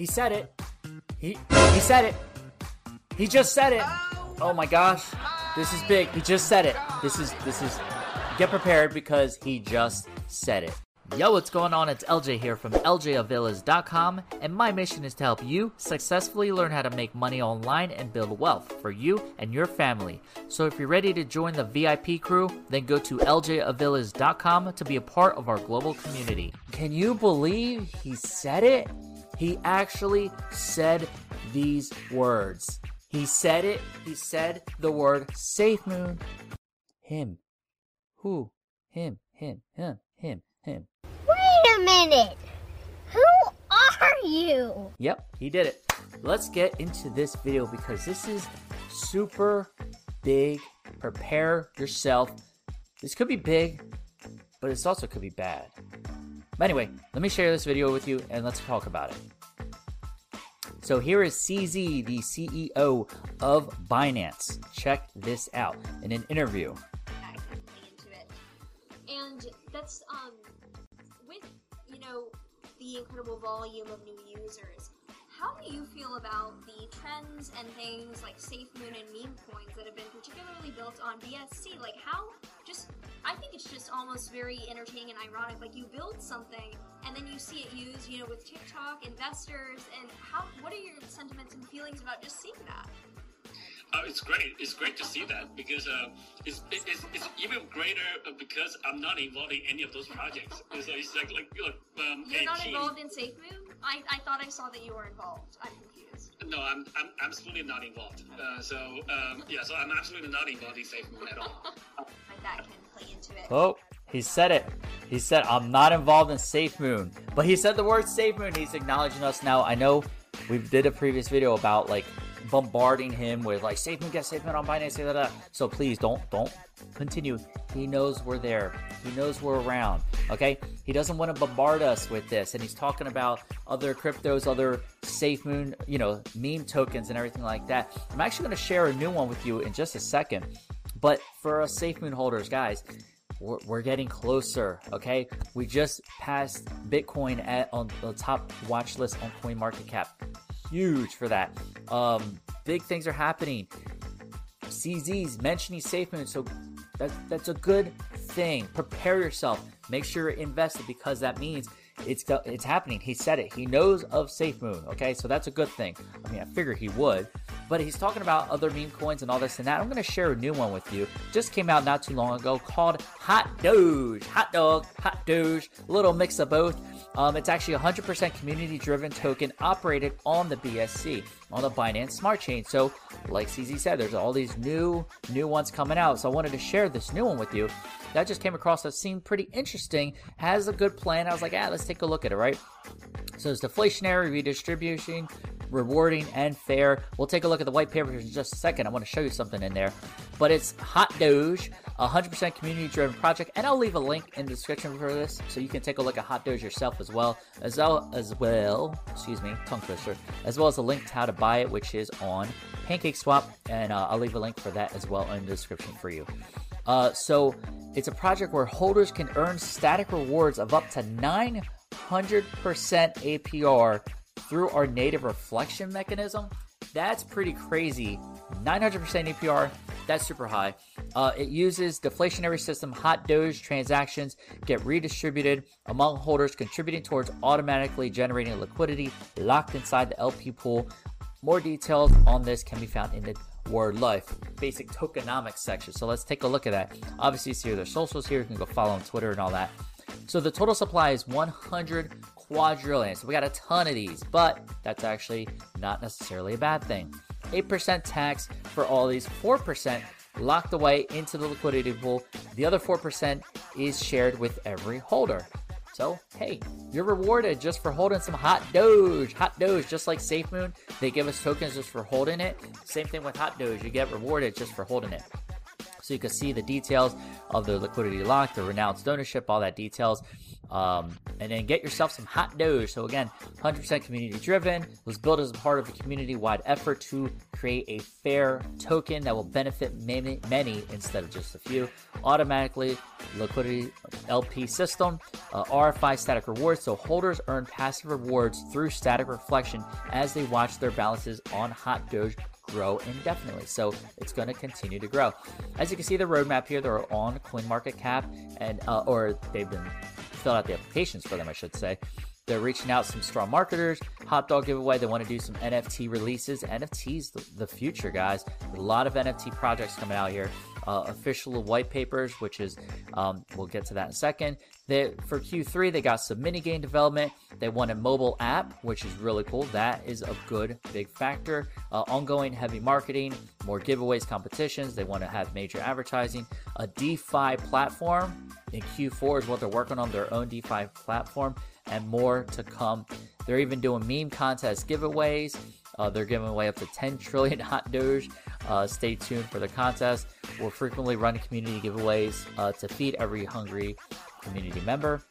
He said it. He he said it. He just said it. Oh my gosh. This is big. He just said it. This is this is get prepared because he just said it. Yo, what's going on? It's LJ here from LJAvillas.com, and my mission is to help you successfully learn how to make money online and build wealth for you and your family. So if you're ready to join the VIP crew, then go to LJAvillas.com to be a part of our global community. Can you believe he said it? He actually said these words. He said it. He said the word safe moon. Him. Who? Him. Him. Him. Him. Him. Wait a minute. Who are you? Yep, he did it. Let's get into this video because this is super big. Prepare yourself. This could be big, but this also could be bad. But anyway, let me share this video with you and let's talk about it. So here is CZ, the CEO of Binance. Check this out in an interview. And that's um with you know the incredible volume of new users. How do you feel about the trends and things like SafeMoon and meme coins that have been particularly built on BSC? Like how just I think it's just almost very entertaining and ironic. Like you build something and then you see it used, you know, with TikTok investors and how what are your sentiments and feelings about just seeing that? Uh, it's great. It's great to see that because uh, it's, it's, it's even greater because I'm not involved in any of those projects. It's, like- it's like like look, um, You're not team- involved in SafeMoon? I, I thought I saw that you were involved. I'm confused. No, I'm I'm absolutely not involved. Uh, so um, yeah, so I'm absolutely not involved in SafeMoon at all. That can play into it. Oh, he said it. He said, I'm not involved in Safe Moon. But he said the word Safe Moon. He's acknowledging us now. I know we did a previous video about like bombarding him with like Safe Moon, get Safe Moon on Binance. So please don't don't continue. He knows we're there. He knows we're around. Okay? He doesn't want to bombard us with this. And he's talking about other cryptos, other Safe Moon, you know, meme tokens and everything like that. I'm actually going to share a new one with you in just a second. But for us Safe Moon holders, guys, we're, we're getting closer. Okay, we just passed Bitcoin at on the top watch list on CoinMarketCap. Huge for that. Um, big things are happening. CZ's mentioning SafeMoon, so that, that's a good thing. Prepare yourself. Make sure you're invested because that means it's it's happening. He said it. He knows of SafeMoon. Okay, so that's a good thing. I mean, I figured he would. But he's talking about other meme coins and all this and that. I'm going to share a new one with you. Just came out not too long ago called Hot Doge. Hot Dog, Hot Doge. Little mix of both. Um, it's actually 100% community driven token operated on the BSC, on the Binance Smart Chain. So, like CZ said, there's all these new new ones coming out. So, I wanted to share this new one with you. That just came across that seemed pretty interesting. Has a good plan. I was like, ah, let's take a look at it, right? So it's deflationary, redistribution, rewarding, and fair. We'll take a look at the white paper in just a second. I want to show you something in there. But it's Hot Doge, a 100% community driven project. And I'll leave a link in the description for this so you can take a look at Hot Doge yourself as well. As well, as well, excuse me, tongue twister, as well as a link to how to buy it, which is on Pancake Swap. And uh, I'll leave a link for that as well in the description for you. Uh, so it's a project where holders can earn static rewards of up to 900% APR through our native reflection mechanism. That's pretty crazy. 900% APR, that's super high. Uh, it uses deflationary system hot doge transactions get redistributed among holders, contributing towards automatically generating liquidity locked inside the LP pool. More details on this can be found in the Word Life basic tokenomics section. So let's take a look at that. Obviously, you see their socials here. You can go follow on Twitter and all that. So the total supply is 100 quadrillion. So we got a ton of these, but that's actually not necessarily a bad thing. 8% tax for all these, 4% locked away into the liquidity pool. The other 4% is shared with every holder. So, hey, you're rewarded just for holding some Hot Doge. Hot Doge, just like SafeMoon, they give us tokens just for holding it. Same thing with Hot Doge, you get rewarded just for holding it. So you can see the details of the liquidity lock, the renounced ownership, all that details. Um, and then get yourself some hot Doge. So again, 100% community driven. Was built as part of a community-wide effort to create a fair token that will benefit many, many instead of just a few. Automatically liquidity LP system, uh, RFI static rewards. So holders earn passive rewards through static reflection as they watch their balances on Hot Doge grow indefinitely. So it's going to continue to grow. As you can see, the roadmap here, they're on CoinMarketCap and uh, or they've been filled out the applications for them, I should say. They're reaching out some strong marketers. Hot dog giveaway. They want to do some NFT releases. NFTs, the, the future, guys. A lot of NFT projects coming out here uh, official white papers, which is, um, we'll get to that in a second. They, for Q3, they got some mini game development. They want a mobile app, which is really cool. That is a good big factor. Uh, ongoing heavy marketing, more giveaways, competitions. They want to have major advertising. A DeFi platform in Q4 is what they're working on, their own DeFi platform, and more to come. They're even doing meme contest giveaways. Uh, they're giving away up to 10 trillion hot doge. Uh, stay tuned for the contest. We'll frequently run community giveaways uh, to feed every hungry community member.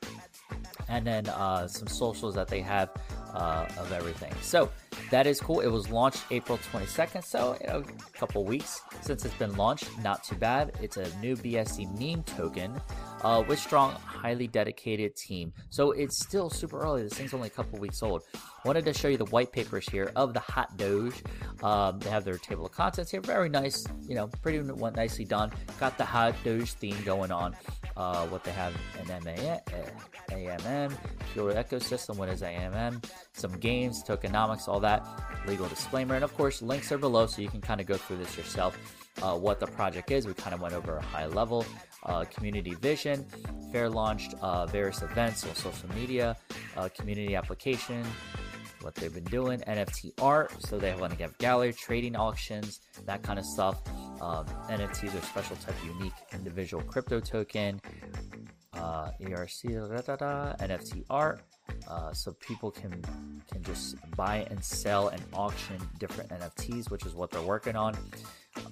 And then uh, some socials that they have uh, of everything. So that is cool. It was launched April 22nd, so you know, a couple weeks since it's been launched. Not too bad. It's a new BSC meme token uh, with strong, highly dedicated team. So it's still super early. This thing's only a couple weeks old. Wanted to show you the white papers here of the Hot Doge. Um, they have their table of contents here. Very nice, you know, pretty nicely done. Got the Hot Doge theme going on. Uh, what they have an MA, AMM, your ecosystem, what is AMM, some games, tokenomics, all that, legal disclaimer, and of course, links are below so you can kind of go through this yourself. Uh, what the project is, we kind of went over a high level. Uh, community vision, fair launched uh, various events on social media, uh, community application, what they've been doing, NFT art. So they want to have gallery, trading auctions, that kind of stuff. Um, NFTs are special type unique individual crypto token, uh, ERC, da, da, da, NFT art. Uh, so people can can just buy and sell and auction different NFTs, which is what they're working on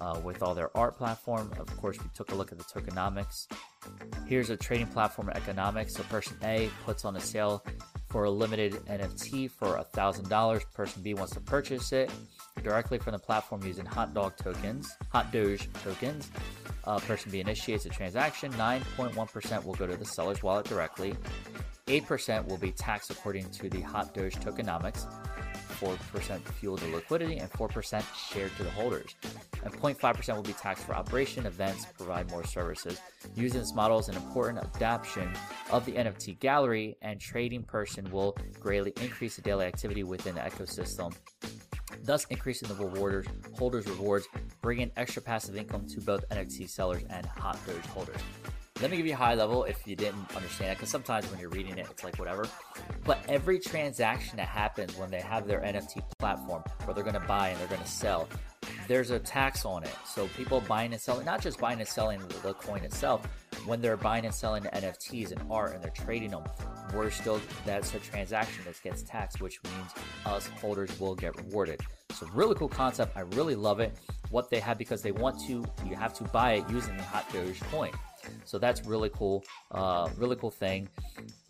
uh, with all their art platform. Of course, we took a look at the tokenomics. Here's a trading platform economics. So person A puts on a sale for a limited NFT for $1,000. Person B wants to purchase it directly from the platform using hot dog tokens, hot doge tokens. Uh, person B initiates a transaction. 9.1% will go to the seller's wallet directly. 8% will be taxed according to the hot doge tokenomics. 4% fuel to liquidity, and 4% shared to the holders. And 0.5% will be taxed for operation, events, provide more services. Using this model is an important adaptation of the NFT gallery, and trading person will greatly increase the daily activity within the ecosystem thus increasing the rewarders holders rewards, bringing extra passive income to both NFT sellers and hot doge holders. Let me give you a high level if you didn't understand it, because sometimes when you're reading it, it's like whatever. But every transaction that happens when they have their NFT platform, where they're going to buy and they're going to sell, there's a tax on it. So people buying and selling, not just buying and selling the coin itself, when they're buying and selling NFTs and art and they're trading them, we're still that's a transaction that gets taxed, which means us holders will get rewarded. So really cool concept. I really love it. What they have because they want to, you have to buy it using the Hot Doge coin. So that's really cool. Uh, really cool thing.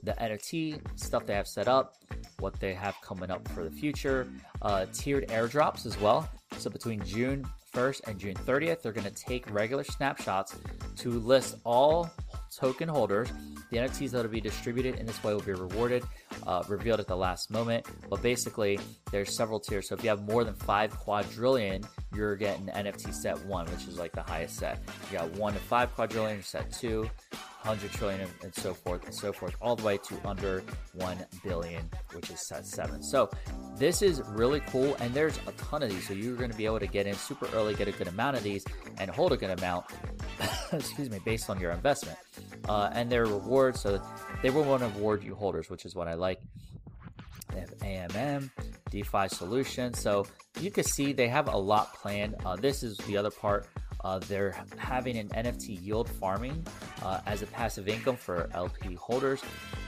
The NFT stuff they have set up, what they have coming up for the future, uh, tiered airdrops as well. So between June 1st and June 30th, they're going to take regular snapshots to list all token holders. The NFTs that will be distributed in this way will be rewarded, uh, revealed at the last moment. But basically, there's several tiers. So if you have more than five quadrillion, you're getting NFT set one, which is like the highest set. You got one to five quadrillion, set two. 100 trillion and so forth and so forth, all the way to under 1 billion, which is set 7. So, this is really cool, and there's a ton of these. So, you're going to be able to get in super early, get a good amount of these, and hold a good amount, excuse me, based on your investment. Uh, and their rewards, so they will want to reward you holders, which is what I like. They have AMM, DeFi solution. So, you can see they have a lot planned. Uh, this is the other part uh, they're having an NFT yield farming uh, as a passive income for LP holders.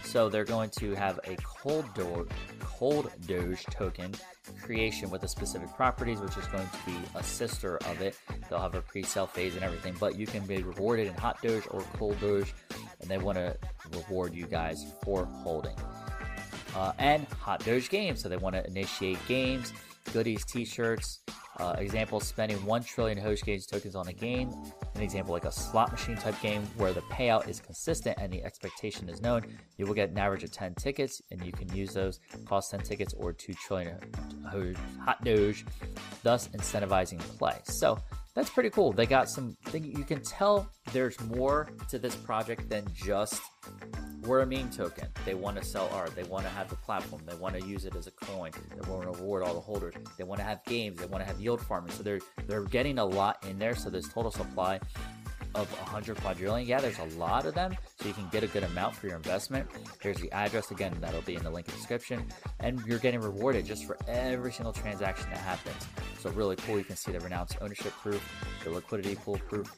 So they're going to have a cold do- cold Doge token creation with the specific properties, which is going to be a sister of it. They'll have a pre-sale phase and everything, but you can be rewarded in hot Doge or cold Doge and they want to reward you guys for holding. Uh, and Hot Doge games, so they want to initiate games, goodies, T-shirts. Uh, example: spending one trillion Doge Gauge tokens on a game. An example like a slot machine type game where the payout is consistent and the expectation is known. You will get an average of 10 tickets, and you can use those cost 10 tickets or 2 trillion Hot Doge, thus incentivizing play. So that's pretty cool. They got some. Thing you can tell there's more to this project than just we're a meme token. They want to sell art. They want to have the platform. They want to use it as a coin. They want to reward all the holders. They want to have games. They want to have yield farming. So they're they're getting a lot in there. So this total supply of 100 quadrillion. Yeah, there's a lot of them, so you can get a good amount for your investment. Here's the address again, that'll be in the link in the description. And you're getting rewarded just for every single transaction that happens. So, really cool. You can see the renounced ownership proof, the liquidity pool proof.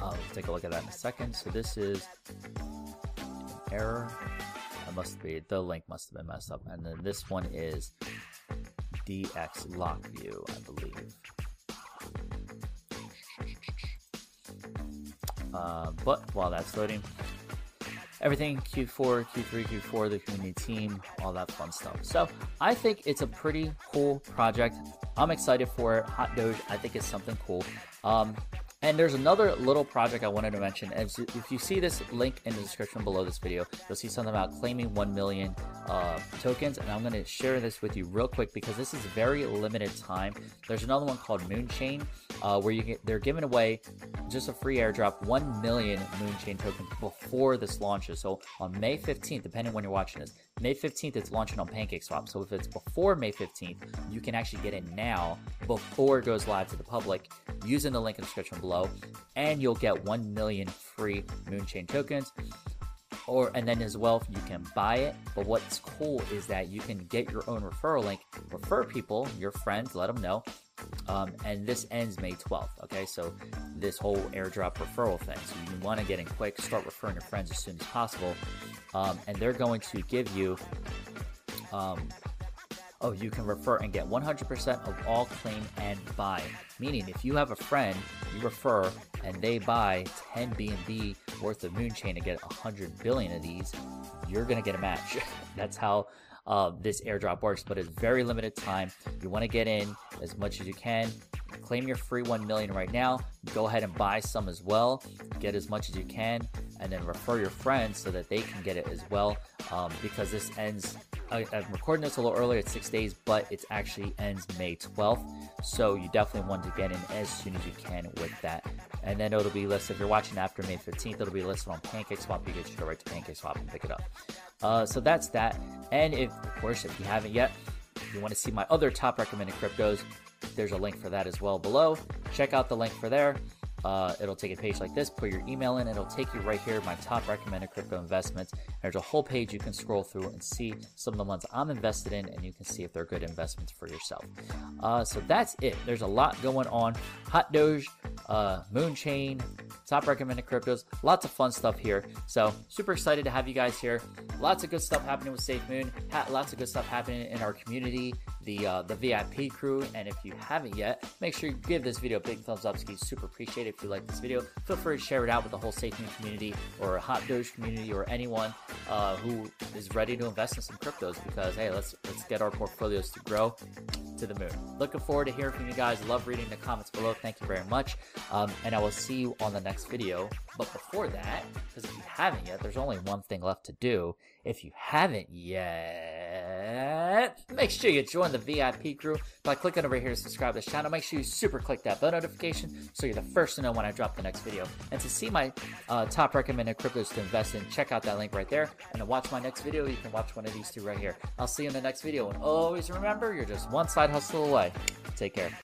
Uh, let's take a look at that in a second. So, this is error. That must be the link must have been messed up. And then this one is DX lock view, I believe. Uh, but while that's loading, everything Q4, Q3, Q4, the community team, all that fun stuff. So I think it's a pretty cool project. I'm excited for it. Hot Doge, I think it's something cool. Um, and there's another little project I wanted to mention. If you see this link in the description below this video, you'll see something about claiming 1 million uh, tokens. And I'm going to share this with you real quick because this is very limited time. There's another one called Moonchain uh, where you get, they're giving away just a free airdrop 1 million Moonchain tokens before this launches. So on May 15th, depending when you're watching this, May 15th, it's launching on PancakeSwap. So if it's before May 15th, you can actually get in now before it goes live to the public using the link in the description below, and you'll get 1 million free Moonchain tokens. Or and then as well, you can buy it. But what's cool is that you can get your own referral link, refer people, your friends, let them know, um, and this ends May 12th. Okay, so this whole airdrop referral thing. So you want to get in quick, start referring your friends as soon as possible, um, and they're going to give you. Um, oh, you can refer and get 100% of all claim and buy. Meaning, if you have a friend, you refer and they buy 10 BNB worth of Moonchain to get 100 billion of these, you're gonna get a match. That's how uh, this airdrop works, but it's very limited time. You want to get in as much as you can. Claim your free 1 million right now. Go ahead and buy some as well. Get as much as you can, and then refer your friends so that they can get it as well. Um, because this ends I, am recording this a little earlier, it's six days, but it actually ends May 12th. So you definitely want to get in as soon as you can with that. And then it'll be listed, if you're watching after May 15th, it'll be listed on PancakeSwap. You can just go right to PancakeSwap and pick it up. Uh, so that's that. And if, of course, if you haven't yet, you want to see my other top recommended cryptos, there's a link for that as well below. Check out the link for there. Uh, it'll take a page like this, put your email in, it'll take you right here, my top recommended crypto investments. There's a whole page you can scroll through and see some of the ones I'm invested in, and you can see if they're good investments for yourself. Uh, so that's it. There's a lot going on. Hot Doge, uh, Moonchain, top recommended cryptos, lots of fun stuff here. So super excited to have you guys here. Lots of good stuff happening with SafeMoon. Ha- lots of good stuff happening in our community, the uh, the VIP crew. And if you haven't yet, make sure you give this video a big thumbs up. It's super appreciated if you like this video. Feel free to share it out with the whole SafeMoon community or Hot Doge community or anyone uh, who is ready to invest in some cryptos because hey, let's let's get our portfolios to grow to the moon. Looking forward to hearing from you guys. Love reading the comments below. Thank you very much. Um, and I will see you on the next video. But before that, because if you haven't yet, there's only one thing left to do. If you haven't yet, make sure you join the VIP crew by clicking over here to subscribe to this channel. Make sure you super click that bell notification so you're the first to know when I drop the next video. And to see my uh, top recommended cryptos to invest in, check out that link right there. And to watch my next video, you can watch one of these two right here. I'll see you in the next video. And always remember, you're just one side hustle away. Take care.